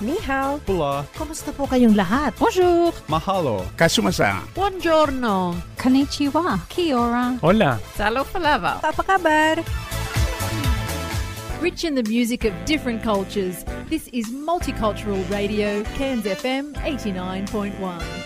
Ni hao. Pula. Kumusta po kayong lahat? Bonjour. Mahalo. Kasumasa. Buongiorno. Konnichiwa. Kia ora. Hola. Salo palava. Apa kabar? Rich in the music of different cultures, this is Multicultural Radio, Cairns FM 89.1.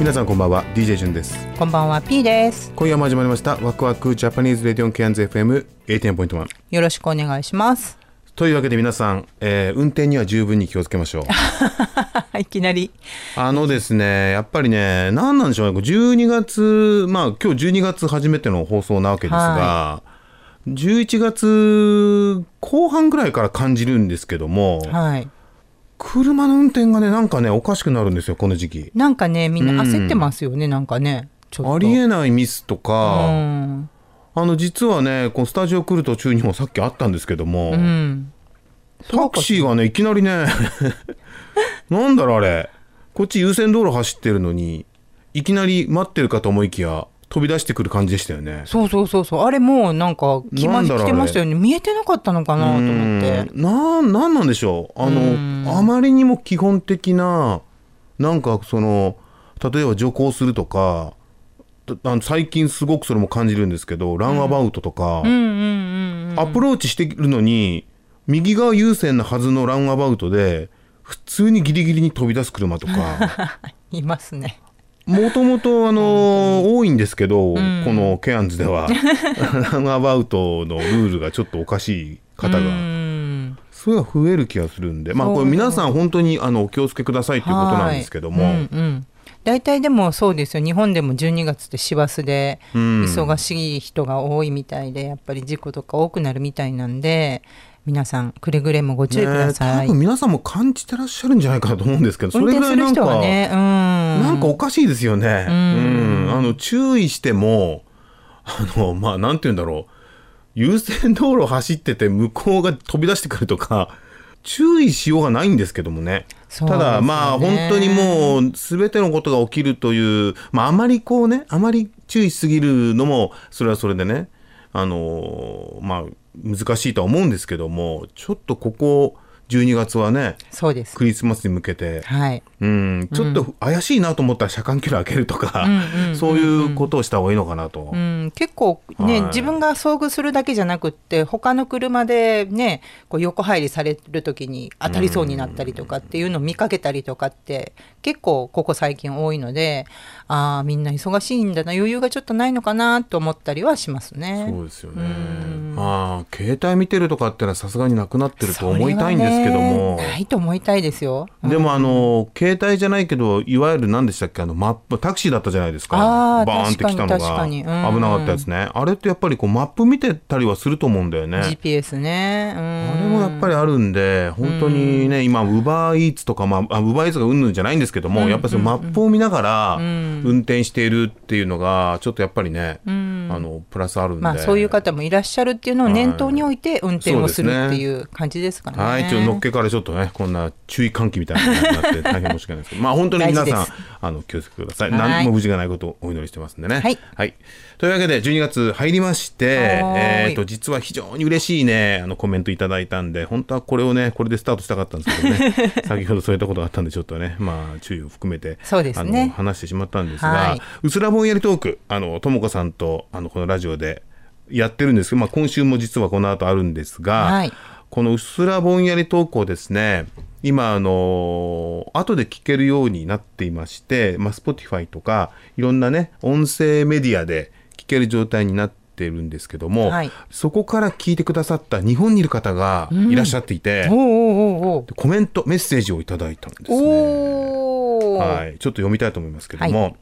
皆さんこんばんは DJ ジュンです。こんばんは P です。今夜も始まりましたワクワクジャパニーズレディオンケアンズ FM80.1 よろしくお願いします。というわけで皆さん、えー運転には十分に気をつけましょう。いきなり。あのですねやっぱりね何なんでしょうね12月まあ今日12月初めての放送なわけですが、は11月後半ぐらいから感じるんですけども、はい車の運転がねなんかねおかしくなるんですよこの時期。なんかねみんな焦ってますよね、なんかねちょっと。ありえないミスとか、うん。あの実はねこのスタジオ来る途中にもさっきあったんですけども、うん。タクシーがねいきなりね なんだろうあれ。こっち優先道路走ってるのにいきなり待ってるかと思いきや飛び出してくる感じでしたよね。そうそうそうそう。あれもうなんか決まりなんだろう来てましたよね。見えてなかったのかなと思って。うん。なんなんなんでしょう。あうん。のあまりにも基本的ななんかその例えば徐行するとかたあの最近すごくそれも感じるんですけどランアバウトとか、アプローチしてるのに右側優先なはずのランアバウトで普通にギリギリに飛び出す車とか。いますねもともとあの多いんですけど、ん。このケアンズでは ランアバウトのルールがちょっとおかしい方うが。ん。それが増える気がするんで、まあ、これ皆さん本当にあのお気をつけくださいということなんですけども、はい。うんうん。大体でもそうですよ。日本でも12月って師走でうん。忙しい人が多いみたいでやっぱり事故とか多くなるみたいなんで皆さんくれぐれもご注意ください、ね多分皆さんも感じてらっしゃるんじゃないかなと思うんですけどそ運れぐらいなんか、ねうん。なんかおかしいですよね。うん。うん。あの注意してもあのまあなんて言うんだろう。優先道路走ってて向こうが飛び出してくるとか注意しようがないんですけどもね。ね。ただまあ本当にもう全てのことが起きるという、まあ、あまりこうねあまり注意しすぎるのもそれはそれでねあのまあ難しいとは思うんですけどもちょっとここ12月はねそうです。クリスマスに向けて。はい。うん、ちょっと怪しいなと思ったら車間距離開けるとか、うんそういうことをした方がいいのかなと。うん、結構ね、はい。自分が遭遇するだけじゃなくって他の車でねこう横入りされる時に当たりそうになったりとかっていうのを見かけたりとかって結構ここ最近多いのでああみんな忙しいんだな余裕がちょっとないのかなと思ったりはしますね。そうですよね。うん。まあ携帯見てるとかってのはさすがになくなってると思いたいんですけども。ないと思いたいですよ。でもあの携帯じゃないけどいわゆる何でしたっけ？あのマップタクシーだったじゃないですか。バーンって来たのが。危なかったやつね。あれってやっぱりこうマップ見てたりはすると思うんだよね。GPS ね。あれもやっぱりあるんで、本当にね、今、ウバーイーツとか、まあ、ウバーイーツがうんぬんじゃないんですけども、やっぱりそのマップを見ながら運転しているっていうのが、ちょっとやっぱりね、あの、プラスあるんで。まあそういう方もいらっしゃるっていうのを念頭に置いて運転をするっていう感じですからね。はい、ちょっとのっけからちょっとね、こんな注意喚起みたいなのになって大変申し訳ないですけど、まあ本当に皆さん、あの、気をつけください。い何も無事がないことをお祈りしてますんでね。はいというわけで、12月入りまして、え、と、実は非常に嬉しいね、あの、コメントいただいたんで、本当はこれをね、これでスタートしたかったんですけどね、先ほどそういったことがあったんで、ちょっとね、まあ、注意を含めて、そうですねあの、話してしまったんですが、うすらぼんやりトーク、あの、ともこさんと、あの、このラジオでやってるんですけど、まあ、今週も実はこの後あるんですが、はいこのうっすらぼんやりトークをですね、今、あの後で聞けるようになっていまして、まあ、Spotify とか、いろんなね、音声メディアで聞ける状態になっているんですけども、はい。そこから聞いてくださった日本にいる方がいらっしゃっていて、おうおうおうおうコメント、メッセージをいただいたんですね。はい、ちょっと読みたいと思いますけども、はい。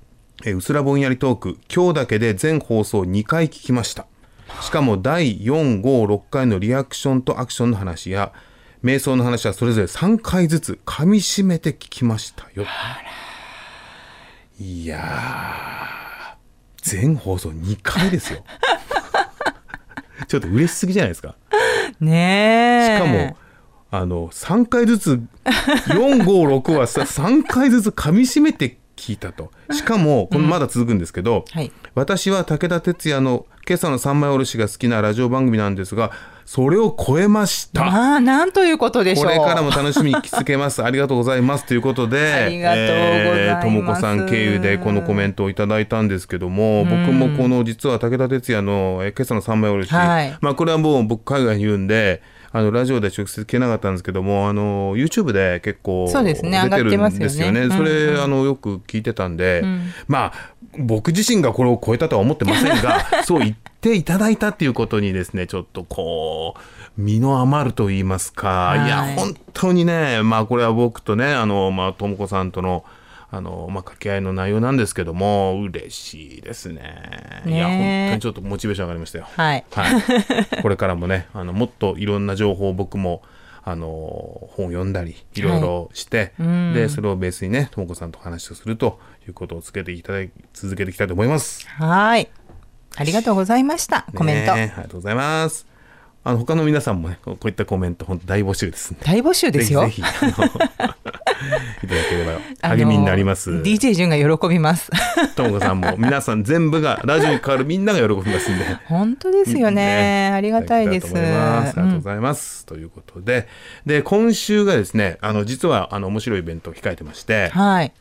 えーうすらぼんやりトーク、今日だけで全放送2回聞きました。しかも第456回のリアクションとアクションの話や瞑想の話はそれぞれ3回ずつ噛み締めて聞きましたよ。いやー全放送2回ですよ。ちょっと嬉しすぎじゃないですか。ねえ。しかもあの3回ずつ456はさ3回ずつ噛み締めて聞いたと。しかもこのまだ続くんですけど、はい。私は武田鉄矢の「今朝の三枚おろし」が好きなラジオ番組なんですがそれを超えました。まあなんということでしょう。これからも楽しみに聞き続けます。ありがとうございます。ということで、ありがとうございます。ともこさん経由でこのコメントをいただいたんですけども、僕もこの実は武田鉄矢のえー今朝の三枚おろし、はい。まあこれはもう僕海外にいるんで、あのラジオで直接聞けなかったんですけども、あの YouTube で結構出てる上がってますよねんですよね。それ、うんうんあのよく聞いてたんで、まあ僕自身がこれを超えたとは思ってませんが、そう言っていただいたっていうことにですね、ちょっとこう。身の余ると言いますか、はいい、や本当にねまあこれは僕とねあのまあともこさんとのあのまあ掛け合いの内容なんですけども嬉しいですね。いや本当にちょっとモチベーション上がりましたよ。はい。はい、これからもねあのもっといろんな情報を僕もあの本を読んだりいろいろして、うん。でそれをベースにねともこさんと話をするということをつけていただき続けていきたいと思います。はい。ありがとうございました。コメント、ありがとうございます。あの他の皆さんもねこういったコメント本当大募集です。大募集ですよ。ぜひぜひあの いただければ励みになります。DJ 潤が喜びます。ともこさんも皆さん全部がラジオに変わるみんなが喜びますんで。本当ですよね。ありがたいです。ありがとうございます。ということで、で今週がですね、あの実はあの面白いイベントを控えてまして、はい。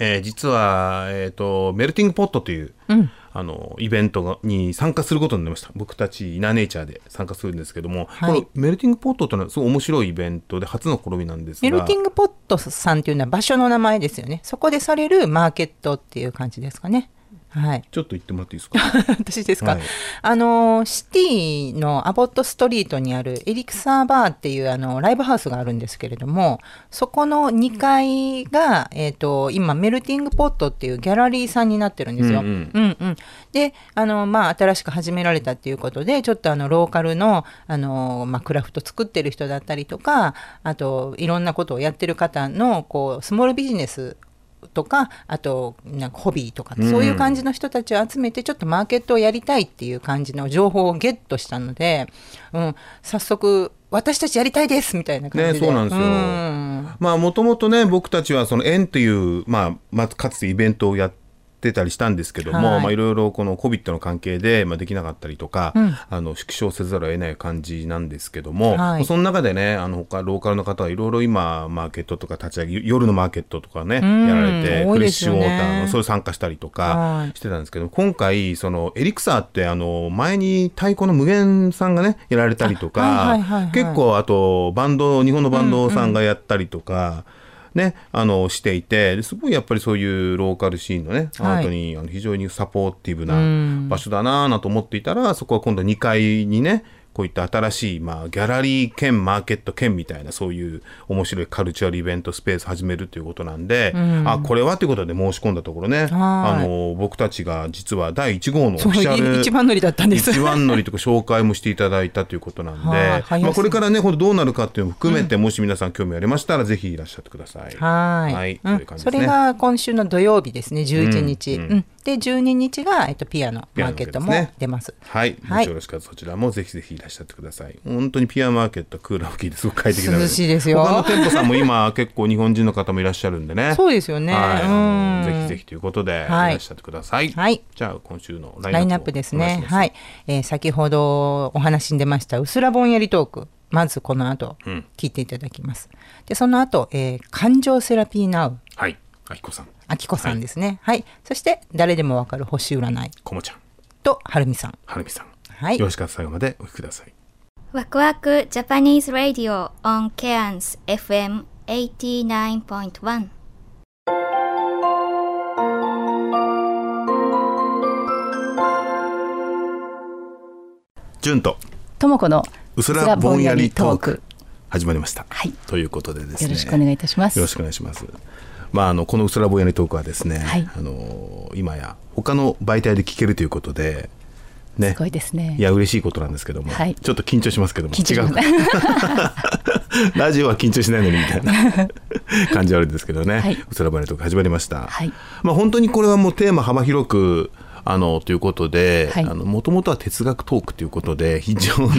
えー実はえっ、とメルティングポットという、うんあのイベントがに参加することになりました。僕たちイナーネイチャーで参加するんですけども、はい。このメルティングポットというのはすごい面白いイベントで初の試みなんですが、メルティングポットさんっていうのは場所の名前ですよね。そこでされるマーケットっていう感じですかねはい。ちょっと言ってもらっていいですか？私ですか、はい。あのシティのアボットストリートにあるエリクサーバーっていうあのライブハウスがあるんですけれどもそこの2階が、えー、と今メルティングポットっていうギャラリーさんになってるんですよ。うんうん。うんうん。であの、まあ、新しく始められたっていうことでちょっとあのローカルのあの、まあ、クラフト作ってる人だったりとかあといろんなことをやってる方のこうスモールビジネスとかあとなんかホビーとか、うんそういう感じの人たちを集めてちょっとマーケットをやりたいっていう感じの情報をゲットしたので、うん、早速私たちやりたいですみたいな感じで、ねそうなんですよ。ん。まあもともとね僕たちはその縁という、まあ、まあかつてイベントをやってたりしたんですけども、はいまあいろいろこの COVID の関係で、まあ、できなかったりとか、うん。あの縮小せざるを得ない感じなんですけども、はい。その中でねあの他ローカルの方はいろいろ今マーケットとか立ち上げ夜のマーケットとかね、うんやられて多いフレッシュウォーターのそれ参加したりとかはい。してたんですけど、今回そのエリクサーってあの前に太鼓の無限さんがねやられたりとか、あはいはいはいはい。結構あとバンド日本のバンドさんがやったりとか、ね、あのしていてですごいやっぱりそういうローカルシーンのね、はい。アートにあの非常にサポーティブうなん。場所だなぁなと思っていたらそこは今度2階にねこういった新しい、まあ、ギャラリー兼マーケット兼みたいなそういう面白いカルチュアルイベントスペース始めるということなんで、ん。あこれはということで申し込んだところねあの僕たちが実は第1号のオフそうィシャル一番乗りだったんです。一番乗りとか紹介もしていただいたということなんで、まあ、これからねどうなるかっていうのも含めて、もし皆さん興味ありましたらぜひいらっしゃってください。はい、はい。うん。という感じですね。それが今週の土曜日ですね11日、ううん。ん。で12日が、えっと、ピアノマーケットも出ます。はい、もはい。しよろしかったらそちらもぜひぜひいらっしゃってください。本当にピアマーケットクーラー吹きですごく快適なので涼しいですよ他の店舗さんも今結構日本人の方もいらっしゃるんでね。そうですよね。はい、ぜひぜひということでいはいらっしゃってください。はいじゃあ今週のララインナッププですね。はい、えー先ほどお話に出ましたうすらぼんやりトーク。まずこの後うん聞いていただきます。でその後、えー感情セラピーナウはい、あきこさん、あきこさんですね。はい、そして誰でもわかる星占いこもちゃん、とはるみさん。はるみさん、はいよろしかったら最後までお聞きください。ワクワクジャパニーズ・ラディオ on Cairns FM 89.1純とともこのうすらぼんやりトークうすらぼんやりトーク始まりました。はいということでですね。よろしくお願いいたします。よろしくお願いします。まあ、あのこのうすらぼんやりトークはですね、はいあの今や他の媒体で聞けるということでね。すごいですね。いや嬉しいことなんですけども、はい。ちょっと緊張しますけども。違う ラジオは緊張しないのにみたいな。感じはあるんですけどね、はい。うつらばれとか始まりました、はい。まあ本当にこれはもうテーマ幅広くあのということではい。もともとは哲学トークということで非常に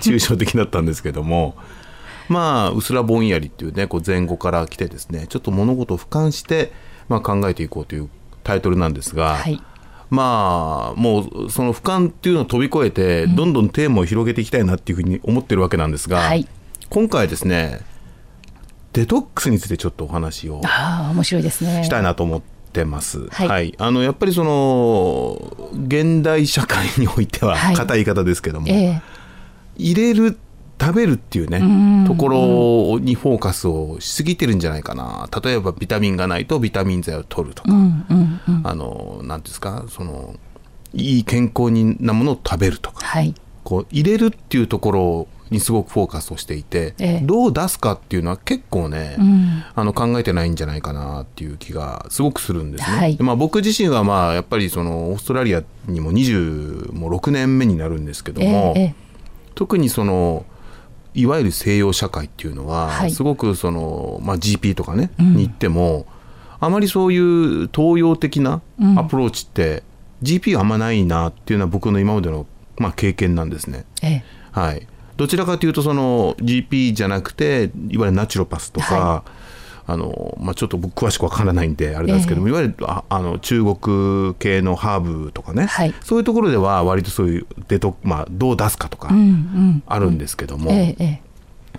抽象的だったんですけども。まあ「うすらぼんやり」っていうねこう前後から来てですねちょっと物事を俯瞰して、まあ、考えていこうというタイトルなんですが、はいまあもうその俯瞰っていうのを飛び越えて、どんどんテーマを広げていきたいなっていうふうに思ってるわけなんですが、はい。今回ですねデトックスについてちょっとお話をああ面白いですね。したいなと思ってます。はい。あのやっぱりその現代社会においてははい。硬い言い方ですけども、ええ。入れる食べるっていうねん。ところにフォーカスをしすぎてるんじゃないかな。例えばビタミンがないとビタミン剤を取るとか、うんうんうん。あのなんていうんですか？そのいい健康になものを食べるとか。はい。こう入れるっていうところにすごくフォーカスをしていて、ええ。どう出すかっていうのは結構ね、うん。あの考えてないんじゃないかなっていう気がすごくするんですね。はい。でまあ、僕自身はまあやっぱりそのオーストラリアにも26年目になるんですけども、えええ。特にそのいわゆる西洋社会っていうのは、はい。すごくその、まあ、GP とかね、に行ってもあまりそういう東洋的なアプローチって、GP はあんまないなっていうのは僕の今までの、まあ、経験なんですね。ええ。はい、どちらかというとその GP じゃなくていわゆる naturopath とか、はあのまあ、ちょっと僕詳しくわからないんであれなんですけども、いわゆるああの中国系のハーブとかね、はい。そういうところでは割とそういうデト、まあ、どう出すかとかあるんですけども、えええ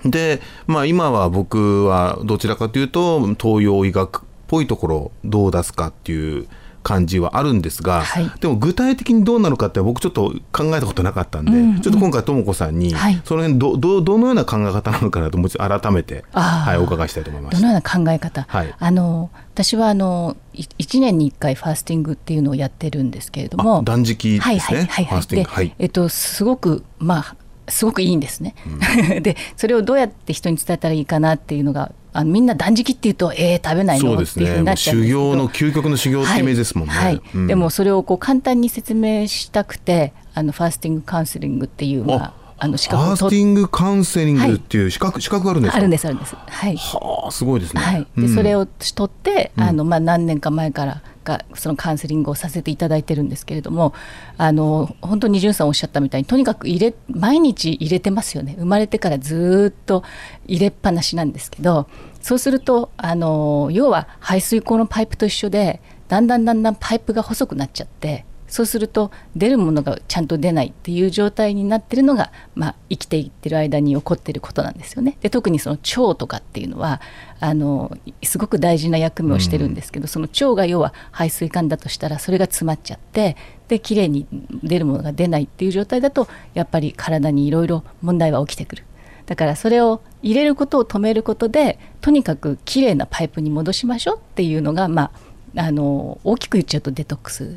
え。で、まあ、今は僕はどちらかというと東洋医学っぽいところをどう出すかっていう感じはあるんですが、はい。でも具体的にどうなるかって僕ちょっと考えたことなかったんで、うんうん。ちょっと今回とも子さんに、はい。その辺どどどのような考え方なのかなともう一度改めて、はい、お伺いしたいと思いました。どのような考え方、はい。あの私はあの1年に1回ファースティングっていうのをやってるんですけれどもあ断食ですね。はいはいはいファはい。でースティング。はい。えっとすごくまあすごくいいんですね、でそれをどうやって人に伝えたらいいかなっていうのがあのみんな断食っていうとえー、食べないの？っていうふうになっちゃうんですけど。修行の究極の修行ってイメージですもんね。はい。はいうん。でもそれをこう簡単に説明したくてあのファースティングカウンセリングっていうまああの資ファースティングカウンセリングっていう資格,、資格があるんですか？あるんですあるんです。はい。はあすごいですね。はい、でうん。それを取って、あのまあ、何年か前からがそのカウンセリングをさせていただいてるんですけれどもあの本当に潤さんおっしゃったみたいにとにかく入れ毎日入れてますよね。生まれてからずっと入れっぱなしなんですけどそうするとあの要は排水溝のパイプと一緒でだんだんだんだんパイプが細くなっちゃってそうすると出るものがちゃんと出ないっていう状態になってるのが、まあ、生きていってる間に起こってることなんですよね。で特にその腸とかっていうのはあのすごく大事な役目をしてるんですけど、その腸が要は排水管だとしたらそれが詰まっちゃってできれいに出るものが出ないっていう状態だとやっぱり体にいろいろ問題は起きてくる。だからそれを入れることを止めることでとにかくきれいなパイプに戻しましょうっていうのがまああの大きく言っちゃうとデトックス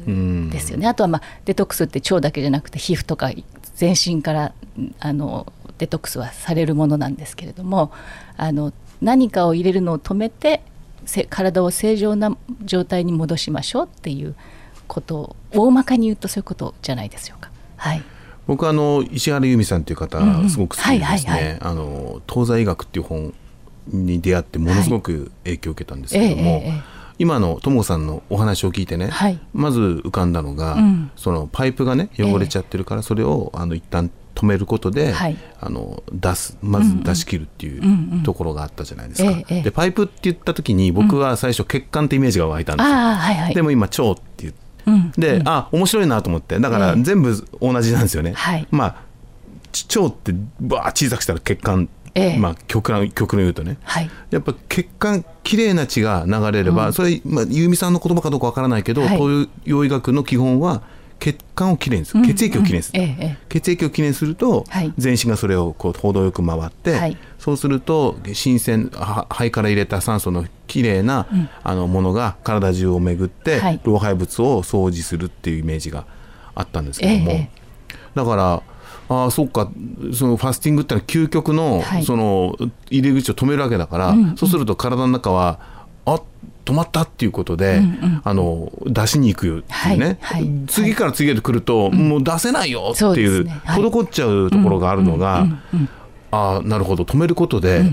ですよね。あとは、まあ、デトックスって腸だけじゃなくて皮膚とか全身からあのデトックスはされるものなんですけれどもあの何かを入れるのを止めてせ体を正常な状態に戻しましょうっていうことを大まかに言うとそういうことじゃないでしょうか。はい、僕はあの石原由美さんという方すごく好きでですはいはいねあの東西医学っていう本に出会ってものすごく影響を受けたんですけども、ええええ今のともさんのお話を聞いてね、はい。まず浮かんだのが、うん。そのパイプがね汚れちゃってるからそれをあの一旦止めることで、はい。あの出すまず出し切るっていうんうんうところがあったじゃないですか。ええええ。でパイプって言った時に僕は最初血管ってイメージが湧いたんですよ。ああはいはい。でも今腸って言ってうん。で、あ面白いなと思って。だからええ全部同じなんですよね、はい。まあち腸ってバー小さくしたら血管、ええ。まあ極論極論言うとね。はい。やっぱ血管きれいな血が流れれば、それ、まあ、ゆうみさんの言葉かどうかわからないけど、はい。東洋医学の基本は血管をきれいにする、血液をきれいにする、ええええ。血液をきれいにすると、はい。全身がそれをこう程よく回って、はい。そうすると新鮮は肺から入れた酸素のきれいな、あのものが体中を巡って、はい。老廃物を掃除するっていうイメージがあったんですけども、ええ。だからああそっか。そのファスティングってのは究極の,、はい。その入り口を止めるわけだから、そうすると体の中はあ止まったっていうことで、あの出しに行くよっていうね、はいはい。次から次へと来ると、もう出せないよっていうすね。はい。滞っちゃうところがあるのが、ああなるほど。止めることで、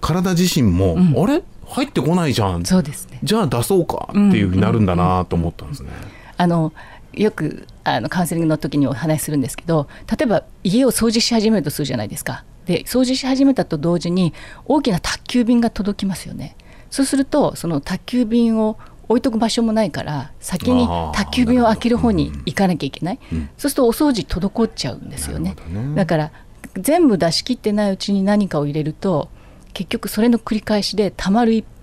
体自身も、あれ？入ってこないじゃん。ね。じゃあ出そうかっていうふうになるんだなと思ったんですね。あのよくあのカウンセリングの時にお話しするんですけど例えば家を掃除し始めるとするじゃないですか。で掃除し始めたと同時に大きな宅急便が届きますよね。そうするとその宅急便を置いとく場所もないから先に宅急便を開ける方に行かなきゃいけない、そうするとお掃除滞っちゃうんですよね。ね。だから全部出し切ってないうちに何かを入れると結局それの繰り返しでたまる一一方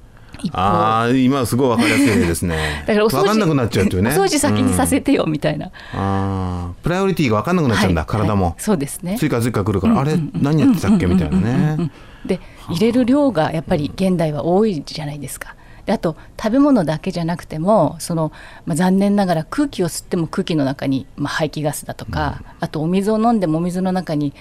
ああ今はすごい分かりやすい例ですね。だからお掃除分かんなくなっちゃうというね。お掃除先にさせてよみたいな、ああプライオリティが分かんなくなっちゃうんだ、はい。体も、はいそうですね。追加追加来るから、あれ何やってたっけみたいなね。で入れる量がやっぱり現代は多いじゃないですか。であと食べ物だけじゃなくてもその、まあ、残念ながら空気を吸っても空気の中に、まあ、排気ガスだとか、あとお水を飲んでもお水の中に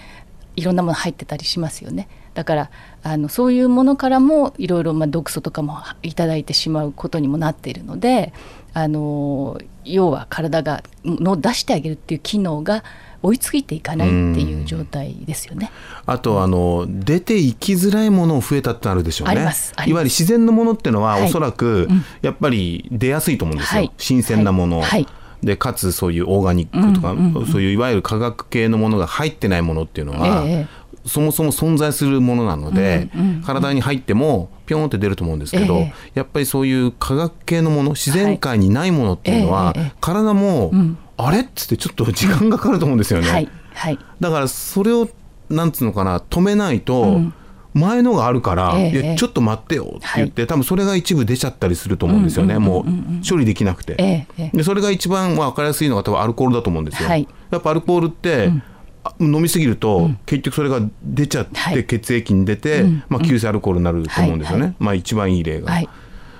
いろんなもの入ってたりしますよねだからあのそういうものからもいろいろまあ毒素とかもいただいてしまうことにもなっているのであの要は体がの出してあげるっていう機能が追いついていかないっていう状態ですよね。あとあの出ていきづらいもの増えたってあるでしょうね。いわゆる自然のものっていうのは、はい。おそらくやっぱり出やすいと思うんですよ、はい。新鮮なもの、はい。はい。でかつそういうオーガニックとか、そういういわゆる化学系のものが入ってないものっていうのは、えそもそも存在するものなので、体に入ってもピョンって出ると思うんですけど、ええ。やっぱりそういう化学系のもの自然界にないものっていうのは、はい。ええええ体も、あれっつってちょっと 時間がかかると思うんですよね。はいはい。だからそれをなんつうのかな止めないと、前のがあるから、ええいやちょっと待ってよって言って、多分それが一部出ちゃったりすると思うんですよね、もう処理できなくて、えでそれが一番まあ分かりやすいのが多分アルコールだと思うんですよ、はい。やっぱアルコールって、あ飲みすぎると、結局それが出ちゃって、はい。血液に出て、まあ、急性アルコールになると思うんですよね、はいまあ一番いい例が。はい。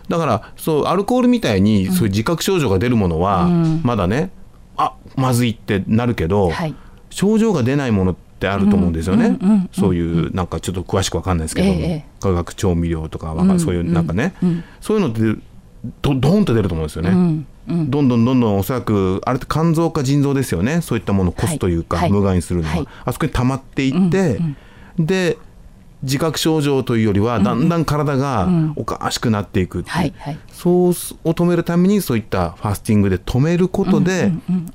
だからそうアルコールみたいにそういう自覚症状が出るものは、まだねあまずいってなるけど、はい。症状が出ないものってあると思うんですよね、そういうなんかちょっと詳しくわかんないですけど化学調味料とかそういうなん。かね、そういうのってどどんと出ると思うんですよね、どんどんどんどんおそらくあれって肝臓か腎臓ですよね。そういったものをこすというか、はい。無害にするのは、はい。あそこに溜まっていって、で自覚症状というよりはだんだん体がおかしくなっていくそうを止めるためにそういったファスティングで止めることで、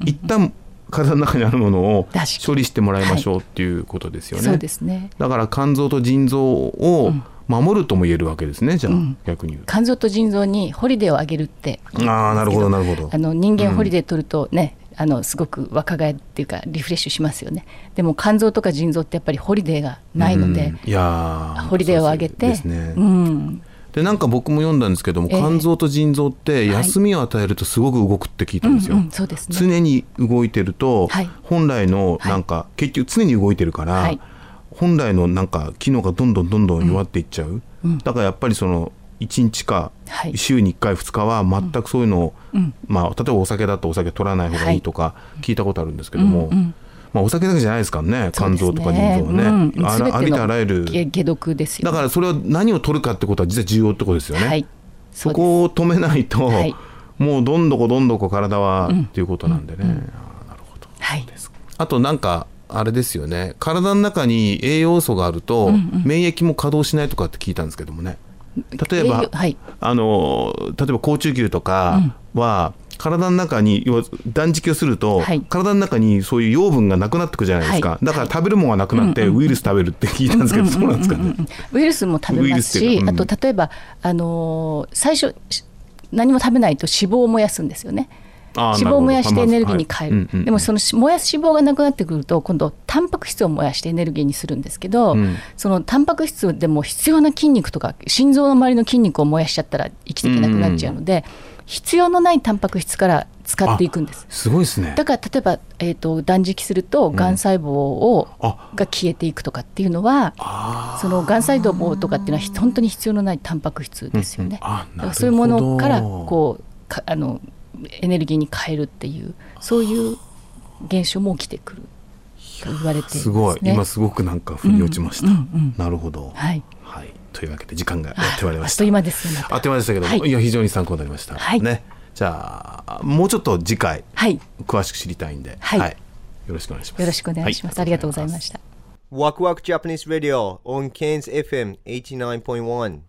一旦体の中にあるものを処理してもらいましょうっていうことですよね。そうですね。だから肝臓と腎臓を守るとも言えるわけですね、じゃあ、逆に言うと。肝臓と腎臓にホリデーをあげるって。ああなるほどなるほど。あ。の人間ホリデー取るとね、あのすごく若返っていうかリフレッシュしますよね。でも肝臓とか腎臓ってやっぱりホリデーがないので、うん。いやーホリデーをあげて。ですね。うん、でなんか僕も読んだんですけども、ええ。肝臓と腎臓って休みを与えるとすごく動くって聞いたんですよ。うんうんそうですね。常に動いてると、はい。本来のなんか、結局常に動いてるから、はい本来のなんか機能がどんどんどんどん弱っていっちゃう、だからやっぱりその1日かはい。週に1回2日は全くそういうのを、まあ、例えばお酒だとお酒取らない方がいいとか聞いたことあるんですけども、まあ、お酒だけじゃないですからね肝臓とか腎臓はね、うん。あらありとあらゆる。解解毒ですよだからそれは何を取るかってことは実は重要ってことですよね。はい。そこを止めないと、はい。もうどんどこどんどこ体はっていうことなんでね、はい。あとなんかあれですよね。体の中に栄養素があると、免疫も稼働しないとかって聞いたんですけどもね。例えば、はい。あの例えば高中球とかは、体の中に断食をすると、はい。体の中にそういう養分がなくなってくじゃないですか、はい。だから食べるものがなくなってウイルス食べるって聞いたんですけど、そうなんですかね。ウイルスも食べますし、うん。あと例えば、あのー最初し何も食べないと脂肪を燃やすんですよね。脂肪を燃やしてエネルギーに変える、でもそのし燃やす脂肪がなくなってくると今度タンパク質を燃やしてエネルギーにするんですけど、うん。そのタンパク質でも必要な筋肉とか心臓の周りの筋肉を燃やしちゃったら生きていけなくなっちゃうので、必要のないタンパク質から使っていくんです。すごいですね。だから例えば、えー、と断食するとがん細胞を、あ。が消えていくとかっていうのはそのがん細胞とかっていうのはひ本当に必要のないタンパク質ですよね。うん。うんそういうものからこうかあのエネルギーに変えるっていうそういう現象も起きてくる。言われています、ね、すごい。今すごくなんか腑に落ちました、うんうんうんなるほど。はい。はい、というわけで時間がやってまいりました。あっという間ですねまた。あっという間でしたけども、はい。い、や非常に参考になりました、はい。ね。じゃあもうちょっと次回はい。詳しく知りたいんで、はい。よろしくお願いします。よろしくお願いします、はありがとうございました。Waku Waku Japanese Radio on Cairns FM 89.1.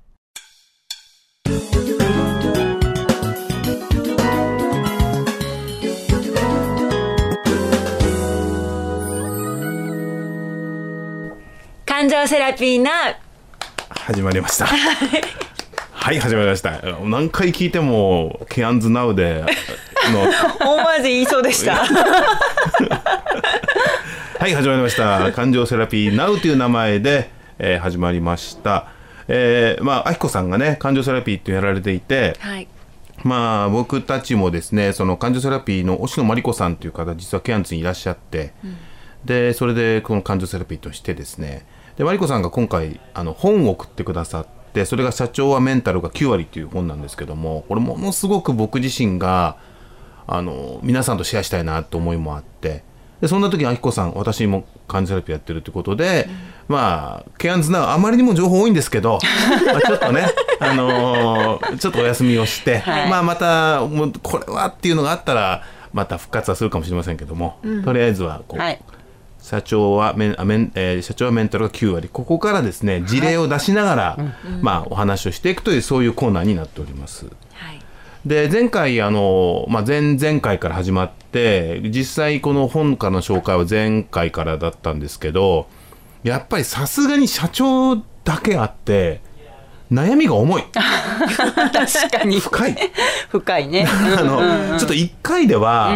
感情セラピーな。始まりました。はい。始まりました。何回聞いてもケアンズナウでの。思わず言いそうでした。はい始まりました。感情セラピー Now という名前で、えー始まりました。えーまああきこさんがね感情セラピーってやられていて、はい。まあ僕たちもですねその感情セラピーの押野真理子さんという方実はケアンズにいらっしゃって、でそれでこの感情セラピーとしてですねで真理子さんが今回あの本を送ってくださってそれが「社長はメンタルが9割」という本なんですけどもこれものすごく僕自身があの皆さんとシェアしたいなと思いもあってでそんな時にあきこさん私も感情セラピーやってるってことで、まあケアンズナウあまりにも情報多いんですけど、まあ、ちょっとね、あのーちょっとお休みをして、はい。まあまたもうこれはっていうのがあったらまた復活はするかもしれませんけども、とりあえずはこう、はい社長はメンあメン、えー社長はメンタルが9割。ここからですね事例を出しながら、まあ、お話をしていくというそういうコーナーになっております。はい。で前回あの、まあ、前々回から始まって実際この本からの紹介は前回からだったんですけどやっぱりさすがに社長だけあって悩みが重い。確かに。深い。深いね。あのちょっと1回では、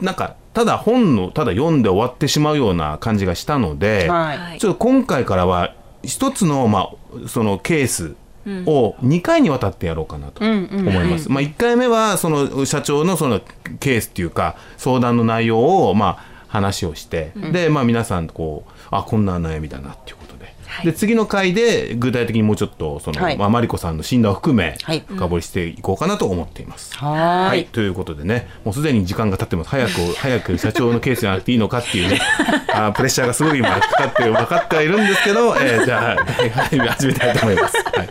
なんかただ本のただ読んで終わってしまうような感じがしたので、はい。ちょっと今回からは一つの,、まあ、そのケースを2回にわたってやろうかなと思います。まあ、1回目はその社長のそのケースっていうか相談の内容をまあ話をして、で、まあ、皆さんこうあこんな悩みだなっていうで。で次の回で具体的にもうちょっとその、はいまあ、マリコさんの診断を含めはい深掘りしていこうかなと思っています。はいい、ということでね、もうすでに時間が経ってます。早く、早く社長のケースじゃなくていいのかっていうね、あープレッシャーがすごい今かかって、分かってはいるんですけど、えーじゃあ、はい始めたいと思います。はい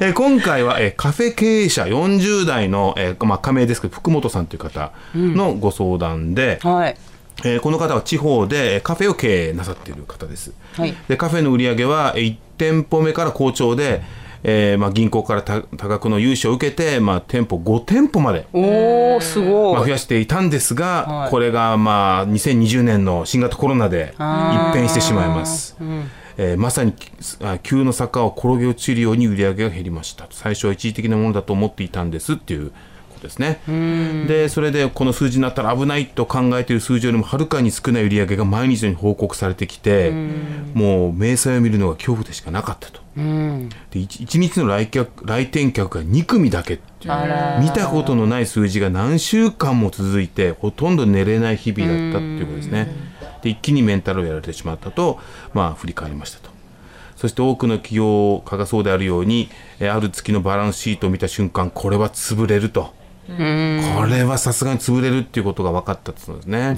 えー今回は、えーカフェ経営者40代の、えーまあ、加盟ですけど、福本さんという方のご相談で、はいえーこの方は地方でえーカフェを経営なさっている方です。はい。でカフェの売り上げはえー1店舗目から好調で、えーまあ、銀行から多多額の融資を受けて、まあ、店舗5店舗までおおすごまあ、い増やしていたんですが、はい。これがまあ2020年の新型コロナで一変してしまいます。えーまさにあ急の坂を転げ落ちるように売り上げが減りました。最初は一時的なものだと思っていたんですっていうですね。でそれでこの数字になったら危ないと考えている数字よりもはるかに少ない売り上げが毎日のように報告されてきてもう明細を見るのが恐怖でしかなかったと。で 1, 日の来客来店客が2組だけっていう。見たことのない数字が何週間も続いてほとんど寝れない日々だったっていうことですね。で一気にメンタルをやられてしまったとまあ振り返りましたと。そして多くの企業家がそうであるようにえーある月のバランスシートを見た瞬間これは潰れるとこれはさすがに潰れるっていうことが分かったってことですね。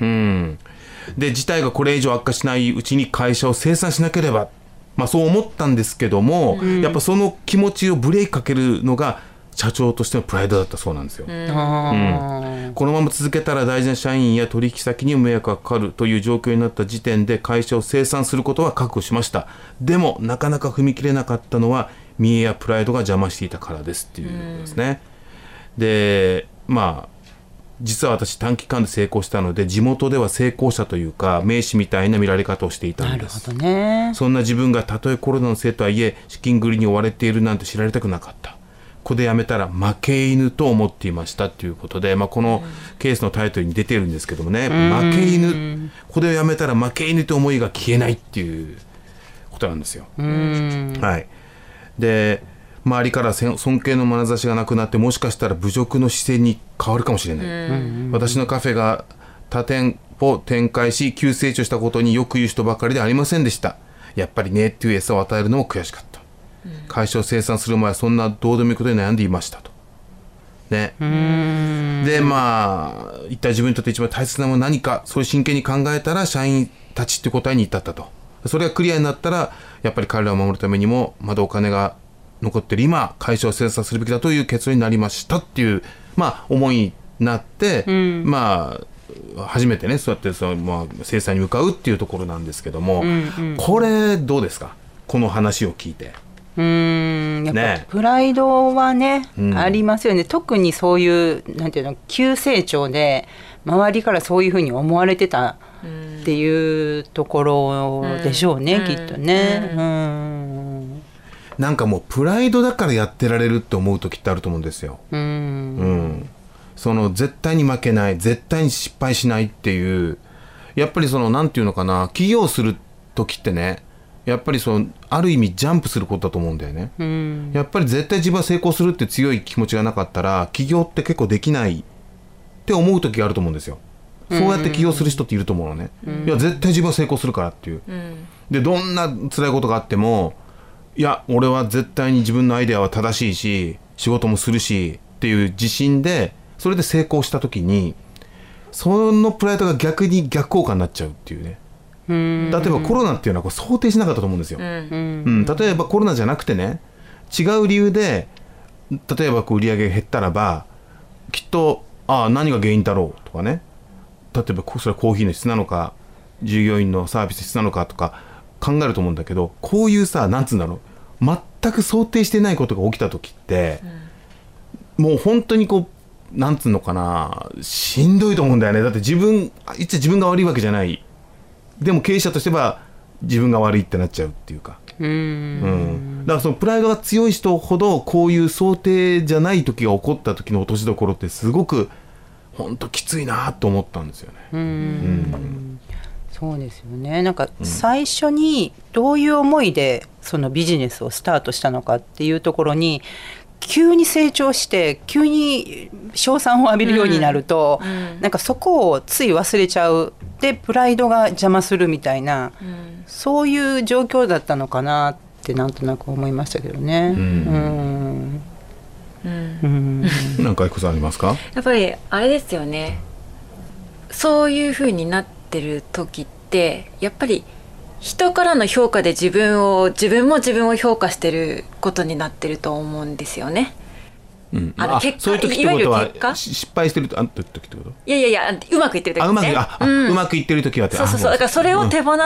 うん、で事態がこれ以上悪化しないうちに会社を清算しなければ、まあ、そう思ったんですけども、やっぱその気持ちをブレーキかけるのが社長としてのプライドだったそうなんですよ。うん。このまま続けたら大事な社員や取引先にも迷惑がかかるという状況になった時点で会社を清算することは覚悟しました。でもなかなか踏み切れなかったのは見栄やプライドが邪魔していたからですっていうことですね。でまあ実は私短期間で成功したので地元では成功者というか名士みたいな見られ方をしていたんです。ね。そんな自分がたとえコロナのせいとはいえ資金繰りに追われているなんて知られたくなかった。ここでやめたら負け犬と思っていましたということで、まあ、このケースのタイトルに出てるんですけどもね。負け犬。ここでやめたら負け犬と思いが消えないっていうことなんですよ。はい、で周りから尊敬の眼差しがなくなってもしかしたら侮辱の視線に変わるかもしれない、私のカフェが多店舗展開し急成長したことによく言う人ばかりではありませんでした。やっぱりねっていう餌を与えるのも悔しかった、会社を生産する前はそんなどうでもいいことで悩んでいましたと。ね。でまあ一体自分にとって一番大切なものは何かそういう真剣に考えたら社員たちって答えに至ったと。それがクリアになったらやっぱり彼らを守るためにもまだお金が残ってる今会社を清算するべきだという結論になりましたっていうまあ思いになって、まあ初めてねそうやってその、まあ、制裁に向かうっていうところなんですけども、これどうですか？この話を聞いて。うーんやっね。ぱプライドはねうん。ありますよね。特にそういうなんていうの急成長で周りからそういうふうに思われてたっていうところでしょうね、きっとね。うんなんかもうプライドだからやってられるって思う時ってあると思うんですよ。うん。うん、その絶対に負けない絶対に失敗しないっていうやっぱりそのなんていうのかな起業する時ってねやっぱりそのある意味ジャンプすることだと思うんだよね、うん。やっぱり絶対自分は成功するって強い気持ちがなかったら起業って結構できないって思う時があると思うんですよ。そうやって起業する人っていると思うのね、いや絶対自分は成功するからっていう、でどんな辛いことがあってもいや俺は絶対に自分のアイデアは正しいし仕事もするしっていう自信でそれで成功した時にそのプライドが逆に逆効果になっちゃうっていうね。例えばコロナっていうのはこれ想定しなかったと思うんですよ、うん。例えばコロナじゃなくてね違う理由で例えばこう売り上げが減ったらばきっとああ何が原因だろうとかね。例えばこそれはコーヒーの質なのか従業員のサービス質なのかとか考えると思うんだけどこういうさなんつうんだろう。全く想定してないことが起きた時って、もう本当にこうなんつうのかなしんどいと思うんだよね。だって自分一応自分が悪いわけじゃない。でも経営者としては自分が悪いってなっちゃうっていうか。うん、だからそのプライドが強い人ほどこういう想定じゃない時が起こった時の落としどころってすごく本当きついなと思ったんですよね。うんそうですよね。なんか最初にどういう思いでそのビジネスをスタートしたのかっていうところに急に成長して急に称賛を浴びるようになると、なんかそこをつい忘れちゃう。でプライドが邪魔するみたいな、そういう状況だったのかなってなんとなく思いましたけどね。うん。うん。なん。かありますか？やっぱりあれですよね。そういう風になってる時ってやっぱり人からの評価で自分を自分も自分を評価してることになってると思うんですよね。うん、あの結果そういう時ってことは失敗してるとあん時ってこと？いやいやいやうまくいってる時あうまくねあ、あうん。うまくいってる時はそうそうそう。あだからそれを手うん。放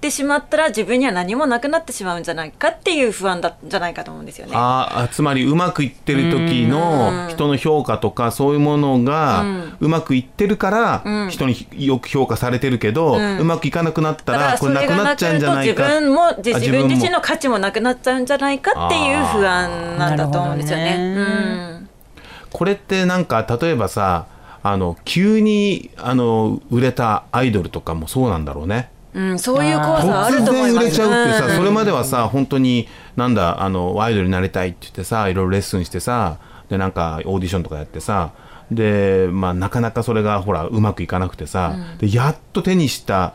してしまったら自分には何もなくなってしまうんじゃないかっていう不安だじゃないかと思うんですよね。ああつまりうまくいってる時の人の評価とかそういうものがうまくいってるから人によく評価されてるけど、うまくいかなくなったららこれなくななっちゃうんじゃくないか。分も自分自身もの価値もなくなっちゃうんじゃないかっていう不安なんだと思うんですよね。なるほどうん。これってなんか例えばさあの急にあの売れたアイドルとかもそうなんだろうね。うん、そういう怖さあ突ると思います。然売れちゃうってさ、うん。それまではさ本当になんだあのアイドルになりたいって言ってさいろいろレッスンしてさでなんかオーディションとかやってさで、まあ、なかなかそれがほらうまくいかなくてさ、でやっと手にした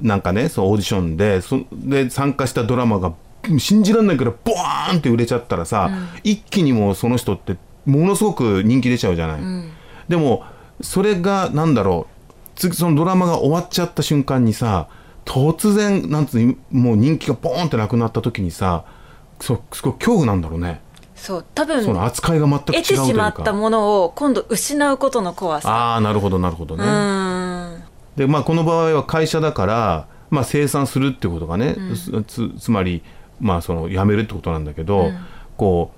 なんかねそのオーディションでそで参加したドラマが信じられないからボワーンって売れちゃったらさ、一気にもうその人ってものすごく人気出ちゃうじゃない。でもそれがなんだろう次そのドラマが終わっちゃった瞬間にさ突然なんつうのもう人気がボーンってなくなった時にさそすごい恐怖なんだろうね。そう、多分その扱いが全く違う得てしというか。まったものを今度失うことの怖さ。ああなるほどなるほどね、うん。でまあこの場合は会社だから、まあ、生産するってことがね、つつつまりまあその辞めるってことなんだけど、こ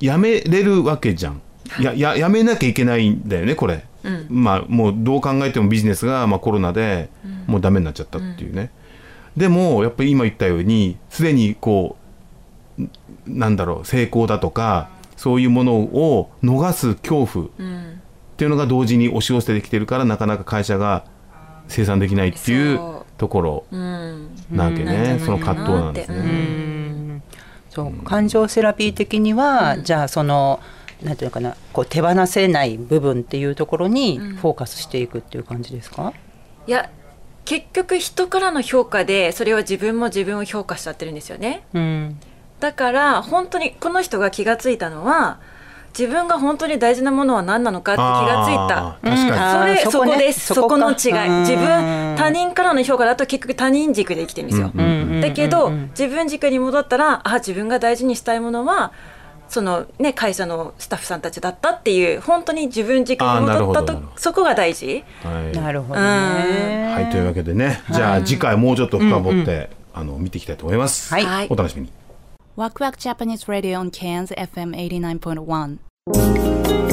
う辞めれるわけじゃん。やや辞めなきゃいけないんだよねこれ、まあもうどう考えてもビジネスが、まあ、コロナでもうダメになっちゃったっていうね、でもやっぱり今言ったようにすでにこうなんだろう成功だとかそういうものを逃す恐怖っていうのが同時に押し寄せてきてるからなかなか会社が生産できないっていうところうん。なわけね、その葛藤なんですうね。そう。感情セラピー的には、じゃあそのなんていうのかなこう手放せない部分っていうところにフォーカスしていくっていう感じですか、いや、結局人からの評価でそれは自分も自分を評価しちゃってるんですよね。うん。だから本当にこの人が気がついたのは自分が本当に大事なものは何なのかって気がついた。あー確かに。それそこね。こです。そそこの違い。うん。自分他人からの評価だと結局他人軸で生きてるんですよ、うんうんだけど自分軸に戻ったらあ自分が大事にしたいものはそのね会社のスタッフさんたちだったっていう本当に自分軸にあーなるほ戻ったとそこが大事。はい。なるほどね。はい、というわけでね、じゃあ次回もうちょっと深掘って、あの見ていきたいと思います。はい。はい。お楽しみに。Waku Waku Japanese Radio on Cairns FM 89.1.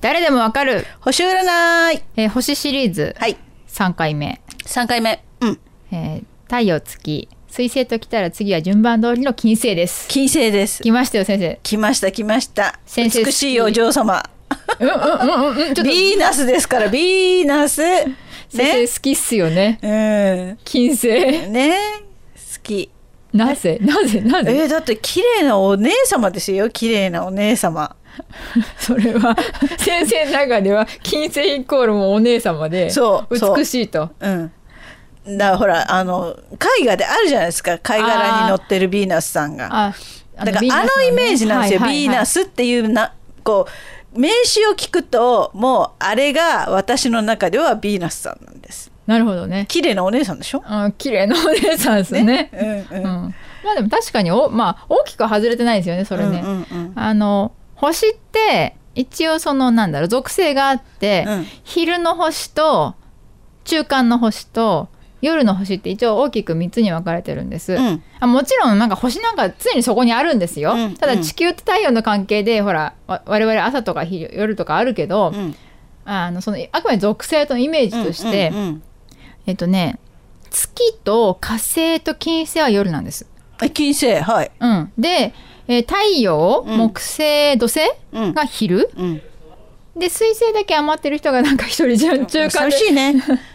誰でもわかる、星占い。えー星シリーズ。はい。3回目、3回目。うんえー太陽月水星ときたら次は順番通りの金星です。金星です。来ましたよ先生。来ました来ました。先生美しいお嬢様。うんうんうんうんちょっと。ビーナスですからビーナス。先生好きっすよね。うん。金星。ね。好き。なぜ？なぜ？なぜ？えーだって綺麗なお姉様ですよ。綺麗なお姉様。それは先生の中では金星イコールもお姉様で美しいと。うんだからほらあの絵画であるじゃないですか。貝殻に乗ってるヴィーナスさんが。あだからあのイメージなんですよ、ヴィーナススっていうなこう名詞を聞くともうあれが私の中ではヴィーナスさんなんです。なるほどね。綺麗なお姉さんでしょ？あ綺麗なお姉さんですね。うんうん。うんまあでも確かにお、まあ、大きく外れてないですよねそれね、うんうんうん。あの星って一応そのなんだろう属性があって、うん。昼の星と中間の星と夜の星って一応大きく3つに分かれてるんです、うん。あもちろんなんか星なんか常にそこにあるんですよ、うん。ただ地球と太陽の関係でほらわ我々朝とか昼夜とかあるけど、うん。あのそのあくまで属性とイメージとして、えっとね月と火星と金星は夜なんです。え金星はい。うん、で、えー太陽、うん。木星土星うん。が昼、うんで水星だけ余ってる人がなんか一人中 中間寂でしいね。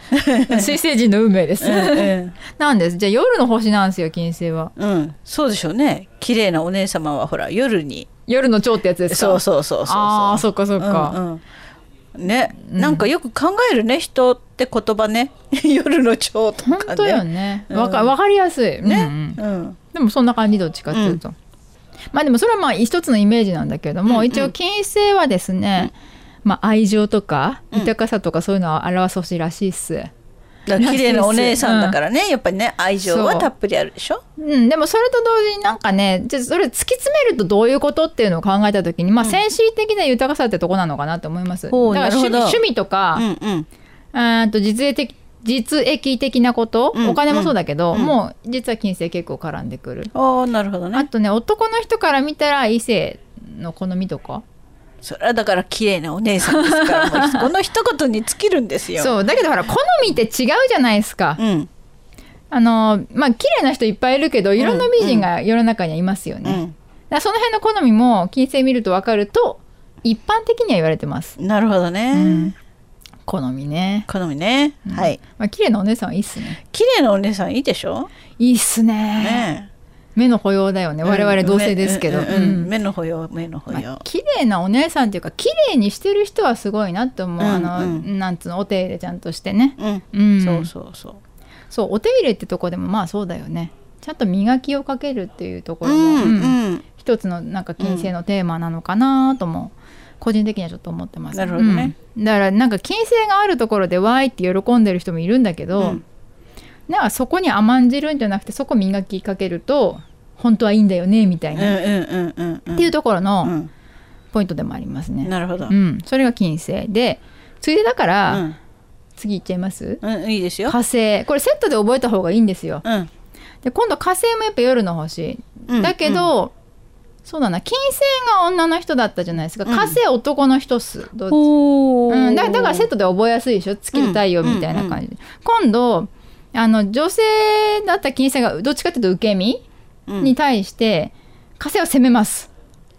水星人の運命です。うんなんです。じゃあ夜の星なんですよ金星は。うん、うん、そうでしょうね。綺麗なお姉様はほら夜に。夜の蝶ってやつですか？そうそうそうそうそう。ああそっかそっか。うんうん。ね、なんかよく考えるね人って言葉ね。夜の蝶とかね。本当よね。うん。わかわかりやすい。ね。うんうんうん。でもそんな感じどっちかっていうと。まあでもそれはまあ一つのイメージなんだけれども、うんうん。一応金星はですね、まあ愛情とか豊かさとかそういうのを表す星らしいっす。だ綺麗なお姉さんだからね、やっぱりね愛情はたっぷりあるでしょ？う。ん、でもそれと同時になんかねじゃあそれ突き詰めるとどういうことっていうのを考えた時に、まあ、先進的な豊かさってとこなのかなと思います。だほうから趣味とか、うんうん。と実益的実益的なこと、うんお金もそうだけど、うん。もう実は金星結構絡んでくる。ああなるほどあねとね男の人から見たら異性の好みとかそれはだから綺麗なお姉さんですから この一言に尽きるんですよそうだけどほら好みって違うじゃないですか。うんあのまあ綺麗な人いっぱいいるけどいろんな美人が世の中にはいますよね。うんだからその辺の好みも金星見ると分かると一般的には言われてます。なるほどね、うん好みね。好みね、はいまあ綺麗なお姉さんはいいっすね。綺麗なお姉さんいいでしょ？いいっすね。ね目の保養だよね。我々同性ですけど。目の保養目の保養、まあ綺麗なお姉さんっていうか綺麗にしてる人はすごいなって思う、うんあのうんなんつうのお手入れちゃんとしてね、うん。うん、そうそうそう。そうお手入れってとこでもまあそうだよね。ちゃんと磨きをかけるっていうところも、うんうん。うん。一つのなんか金星のテーマなのかなとも個人的にはちょっと思ってます。なるほどね。うん。だからなんか金星があるところでわーいって喜んでる人もいるんだけど、うん。なんかそこに甘んじるんじゃなくてそこ磨きかけると本当はいいんだよねみたいな、っていうところの、うん。ポイントでもありますね。なるほど。うん、それが金星でついでだから、うん。次いっちゃいます？うんいいですよ。火星。これセットで覚えた方がいいんですよ。うん。で今度火星もやっぱ夜の星、うんだけど、そうだ。な金星が女の人だったじゃないですか。うん。火星男の人っす。どっち？おうん、だだからセットで覚えやすいでしょ？月と太陽みたいな感じで、今度あの女性だった金星がどっちかっていうと受け身に対して火星を攻めます。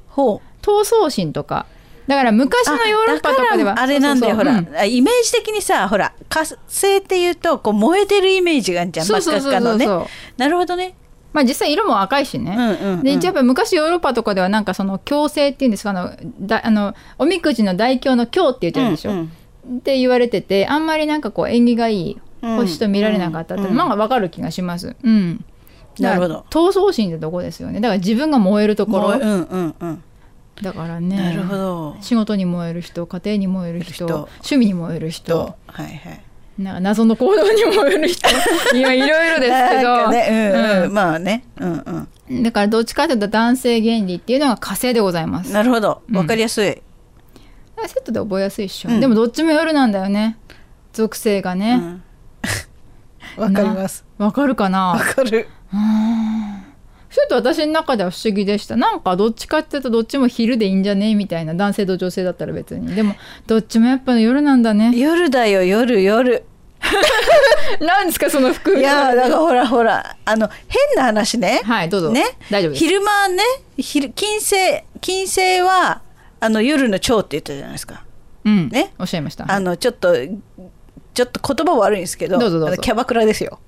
ほう。闘争心とか。だから昔のヨーロッパとかではあれなんだよほら、あイメージ的にさほら火星っていうとこう燃えてるイメージがあるじゃんそうそうそうそう。真っ赤っかのね。なるほどね。まあ実際色も赤いしね、うんうんうん。でやっぱ昔ヨーロッパとかではなんかその共生っていうんですかあのだあのおみくじの大凶の凶って言っちゃうでしょ、うんって言われててあんまりなんかこう縁起がいい星と見られなかったって、うんまあ分かる気がします。うんなるほど。闘争心ってとこですよね。だから自分が燃えるところ、うんうんうん。だからね。なるほど。仕事に燃える人家庭に燃える人人。趣味に燃える人。はいはい。なんか謎の行動に燃える人。いやいろいろですけど、ねうんうん。うん。まあねうんうん。だからどっちかというと男性原理っていうのが火星でございます。なるほど。わかりやすい、だからセットで覚えやすいっしょ、うん。でもどっちも夜なんだよね。属性がね。わかります。なわかるかな？わかるちょっと私の中では不思議でしたなん。かどっちかっていうとどっちも昼でいいん。じゃねえみたいな男性と女性だったら別にでもどっちもやっぱ夜なん。だね夜だよ夜夜なん。ですかその服いやだからほらほらあの変な話ねはいどうぞね大丈夫です昼間ね昼金星金星はあの夜の蝶って言ったじゃないですかうん。ねおっしゃいましたあのちょっとちょっと言葉悪いんですけどどうぞどうぞ。キャバクラですよ。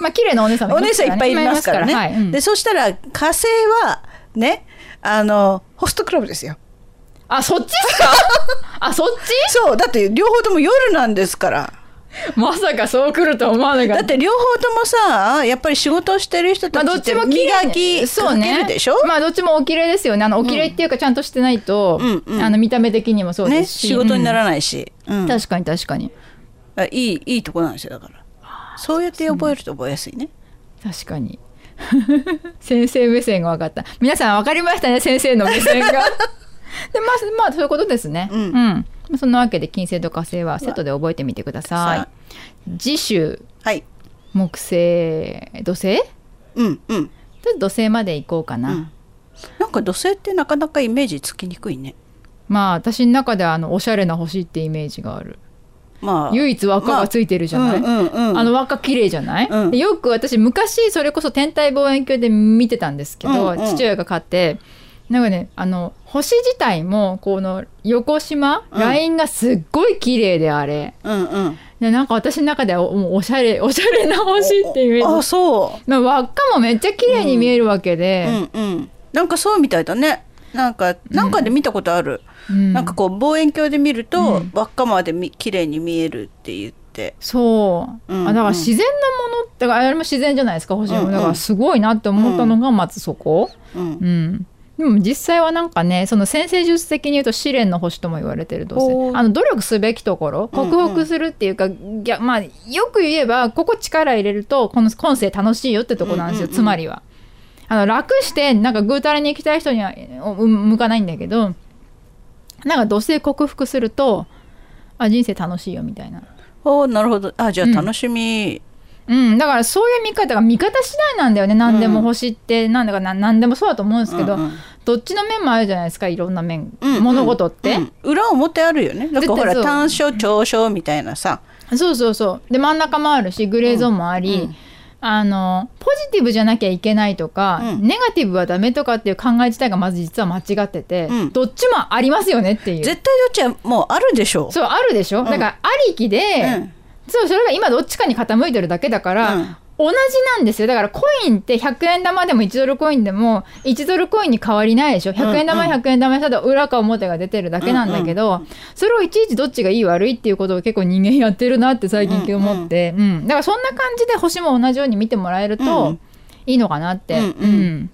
まあ綺麗なお姉さんもお姉さんいっぱいいますからね、はい。うん。でそしたら火星はねあのホストクラブですよ。あそっちっすか？あそっち？そうだって両方とも夜なんですから。まさかそう来るとは思わなかった。だって両方ともさやっぱり仕事をしてる人まあどったちってちも磨きそうね。るでしょ、まあどっちもお綺麗ですよね。あのお綺麗っていうかちゃんとしてないと、あの見た目的にもそうでねすし、仕事にならい、ないし、うん。確かに確かに。あいいいいとこなんですよだから。そうやって覚えると覚えやすいね。確かに。先生目線が分かった。皆さん分かりましたね先生の目線が。でまあまあそういうことですね。うん、そんなわけで金星と火星はセットで覚えてみてください。次週、はい、木星土星？うんうん。とりあえず土星まで行こうかな、なんか土星ってなかなかイメージつきにくいね。まあ私の中ではあのおしゃれな星ってイメージがあるまあ唯一輪っかがついてるじゃない、まあうんうんうん。あの輪っか綺麗じゃない、うん。でよく私昔それこそ天体望遠鏡で見てたんですけど、うんうん。父親が買ってなんかねあの星自体もこの横島、うん。ラインがすっごい綺麗であれ、うんうん。でなんか私の中ではもうおしゃれ おしゃれな星っていう。イメージあそう。まあ、輪っかもめっちゃ綺麗に見えるわけで、うんうん。なんかそうみたいだねなんかなんかで見たことある、うん。なんかこう望遠鏡で見ると、輪っかまでみ綺麗に見えるって言って。そう、うんあだから自然なものだからあれも自然じゃないですか星も、うんうん。だからすごいなって思ったのがまずそこ、うん。うん。でも実際はなんかねその先生術的に言うと試練の星とも言われてる土星ほうあの努力すべきところ克服するっていうか、逆まあ、よく言えばここ力入れるとこの今世楽しいよってとこなんですよ、つまりは。あの楽してなんかぐうたらに行きたい人にはお向かないんだけどなんか土星克服するとあ人生楽しいよみたいな。おーなるほど。あじゃあ楽しみ、うん、だからそういう見方が見方次第なんだよね。何でも星って、なんだかな何でもそうだと思うんですけど、うんうん。どっちの面もあるじゃないですかいろんな面、うんうん。物事って、うん裏表あるよね。だからほら短所長所みたいなさ。そうそうそう。で真ん中もあるしグレーゾーンもあり、あのポジティブじゃなきゃいけないとか、ネガティブはダメとかっていう考え自体がまず実は間違ってて、どっちもありますよねっていう。絶対どっちはもうあるでしょ。そうあるでしょ、だからありきで、そうそれが今どっちかに傾いてるだけだから、同じなんですよ。だからコインって100円玉でも1ドルコインでも1ドルコインに変わりないでしょ。100円玉100円玉にしたら裏か表が出てるだけなんだけど、それをいちいちどっちがいい悪いっていうことを結構人間やってるなって最近思って、うんだからそんな感じで星も同じように見てもらえるといいのかなって。うん。うん。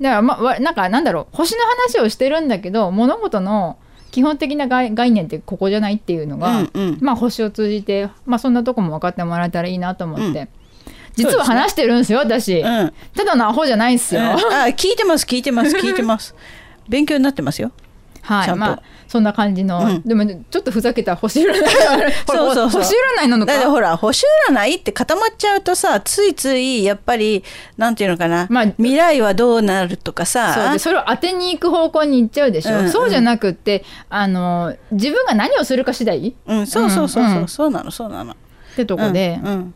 だからまわなんかなんだろう星の話をしてるんだけど物事の基本的な概概念ってここじゃないっていうのが、うんうん。まあ星を通じて、まあ、そんなとこも分かってもらえたらいいなと思って、うん実は話してるんですよ私、ただのアホじゃないんですよ、うん。あ聞いてます聞いてます聞いてます。勉強になってますよ。ちゃんと。はいまあそんな感じの、うん。でもちょっとふざけた星占い。そうそうそう。星占いなのか？だってほら星占いって固まっちゃうとさついついやっぱりなんていうのかな、未来はどうなるとかさ。そうでそれを当てに行く方向に行っちゃうでしょ、うんうん。そうじゃなくってあの自分が何をするか次第、うんそうそうそうそう、んん。そうなのそうなの。ってとこで、うんうん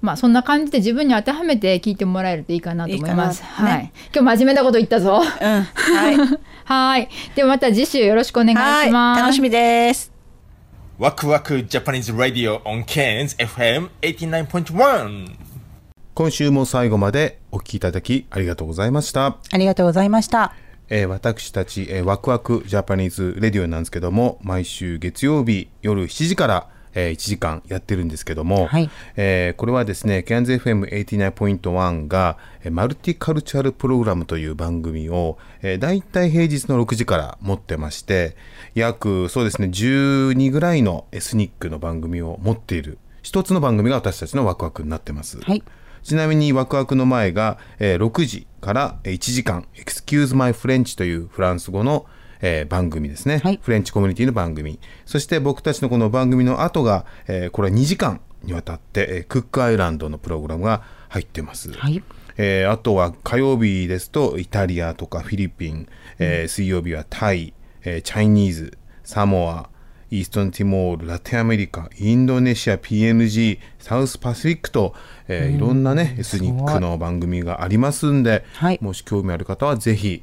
まあそんな感じで自分に当てはめて聞いてもらえるといいかなと思います。いいねはい。今日真面目なこと言ったぞ。はい。はい。ではまた次週よろしくお願いします。楽しみです。ワクワク Japanese Radio on Cairns FM 89.1今週も最後までお聞きいただきありがとうございました。ありがとうございました。えー私たち、えーワクワクジャパニーズレディオなんですけども毎週月曜日夜7時からえー、1時間やってるんですけども、はい、えー、これはですね CANZFM89.1 が、えー、マルティカルチャルプログラムという番組を、えー、大体平日の6時から持ってまして約そうですね12ぐらいのエスニックの番組を持っている一つの番組が私たちのワクワクになってます。はいちなみにワクワクの前が、えー、6時から1時間「Excuse My French」というフランス語の、えー、番組ですね、はい、フレンチコミュニティの番組。そして僕たちのこの番組の後が、えー、これは2時間にわたって、えー、クックアイランドのプログラムが入ってます。はい。えー、あとは火曜日ですとイタリアとかフィリピン、えー、水曜日はタイ、えー、チャイニーズサモアイーストンティモールラテンアメリカインドネシア PNG サウスパシフィックと、えー、いろんなねエスニックの番組がありますんで、はい、もし興味ある方はぜひ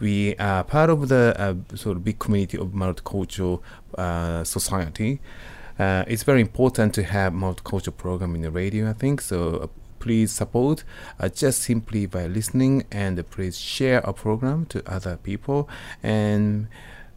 We are part of the uh, sort of big community of multicultural uh, society. it's very important to have multicultural program in the radio, I think. So please support uh, just simply by listening and please share our program to other people and